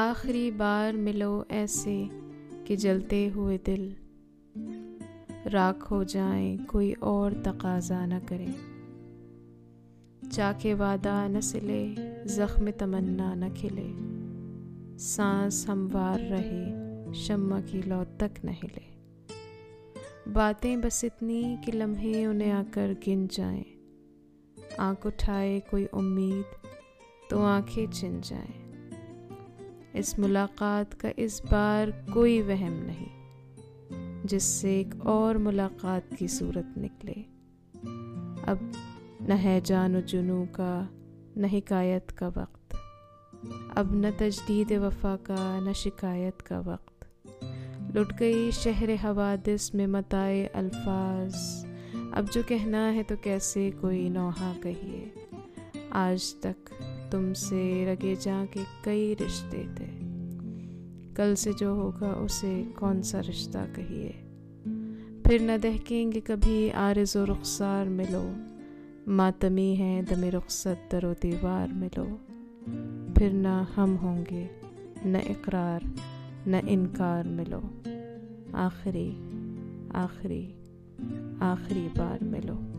آخری بار ملو ایسے کہ جلتے ہوئے دل۔ راکھ ہو جائیں، کوئی اور تقاضا نہ کرے۔ چاکے وعدہ نہ سلے، زخم تمنا نہ کھلے۔ سانس ہموار رہے، شمع کی لو تک نہ ہلے۔ باتیں بس اتنی کہ لمحے انہیں آ کر گن جائیں۔ آنکھ اٹھائے کوئی امید، تو آنکھیں چن جائیں۔ اس ملاقات کا اس بار کوئی وہم نہیں، جس سے ایک اور ملاقات کی صورت نکلے۔ اب نہ ہے جان و جنو کا، نہ حکایت کا وقت۔ اب نہ تجدید وفا کا، نہ شکایت کا وقت۔ لٹ گئی شہر حوادث میں متائے الفاظ۔ اب جو کہنا ہے تو کیسے کوئی نوحہ کہیے؟ آج تک تم سے رگے جا کے کئی رشتے تھے۔ کل سے جو ہوگا اسے کون سا رشتہ کہیے؟ پھر نہ دہکیں گے کبھی آرز و رخسار ملو ماتمی ہے دم رخصت در و دیوار ملو پھر نہ ہم ہوں گے، نہ اقرار، نہ انکار ملو آخری آخری آخری بار ملو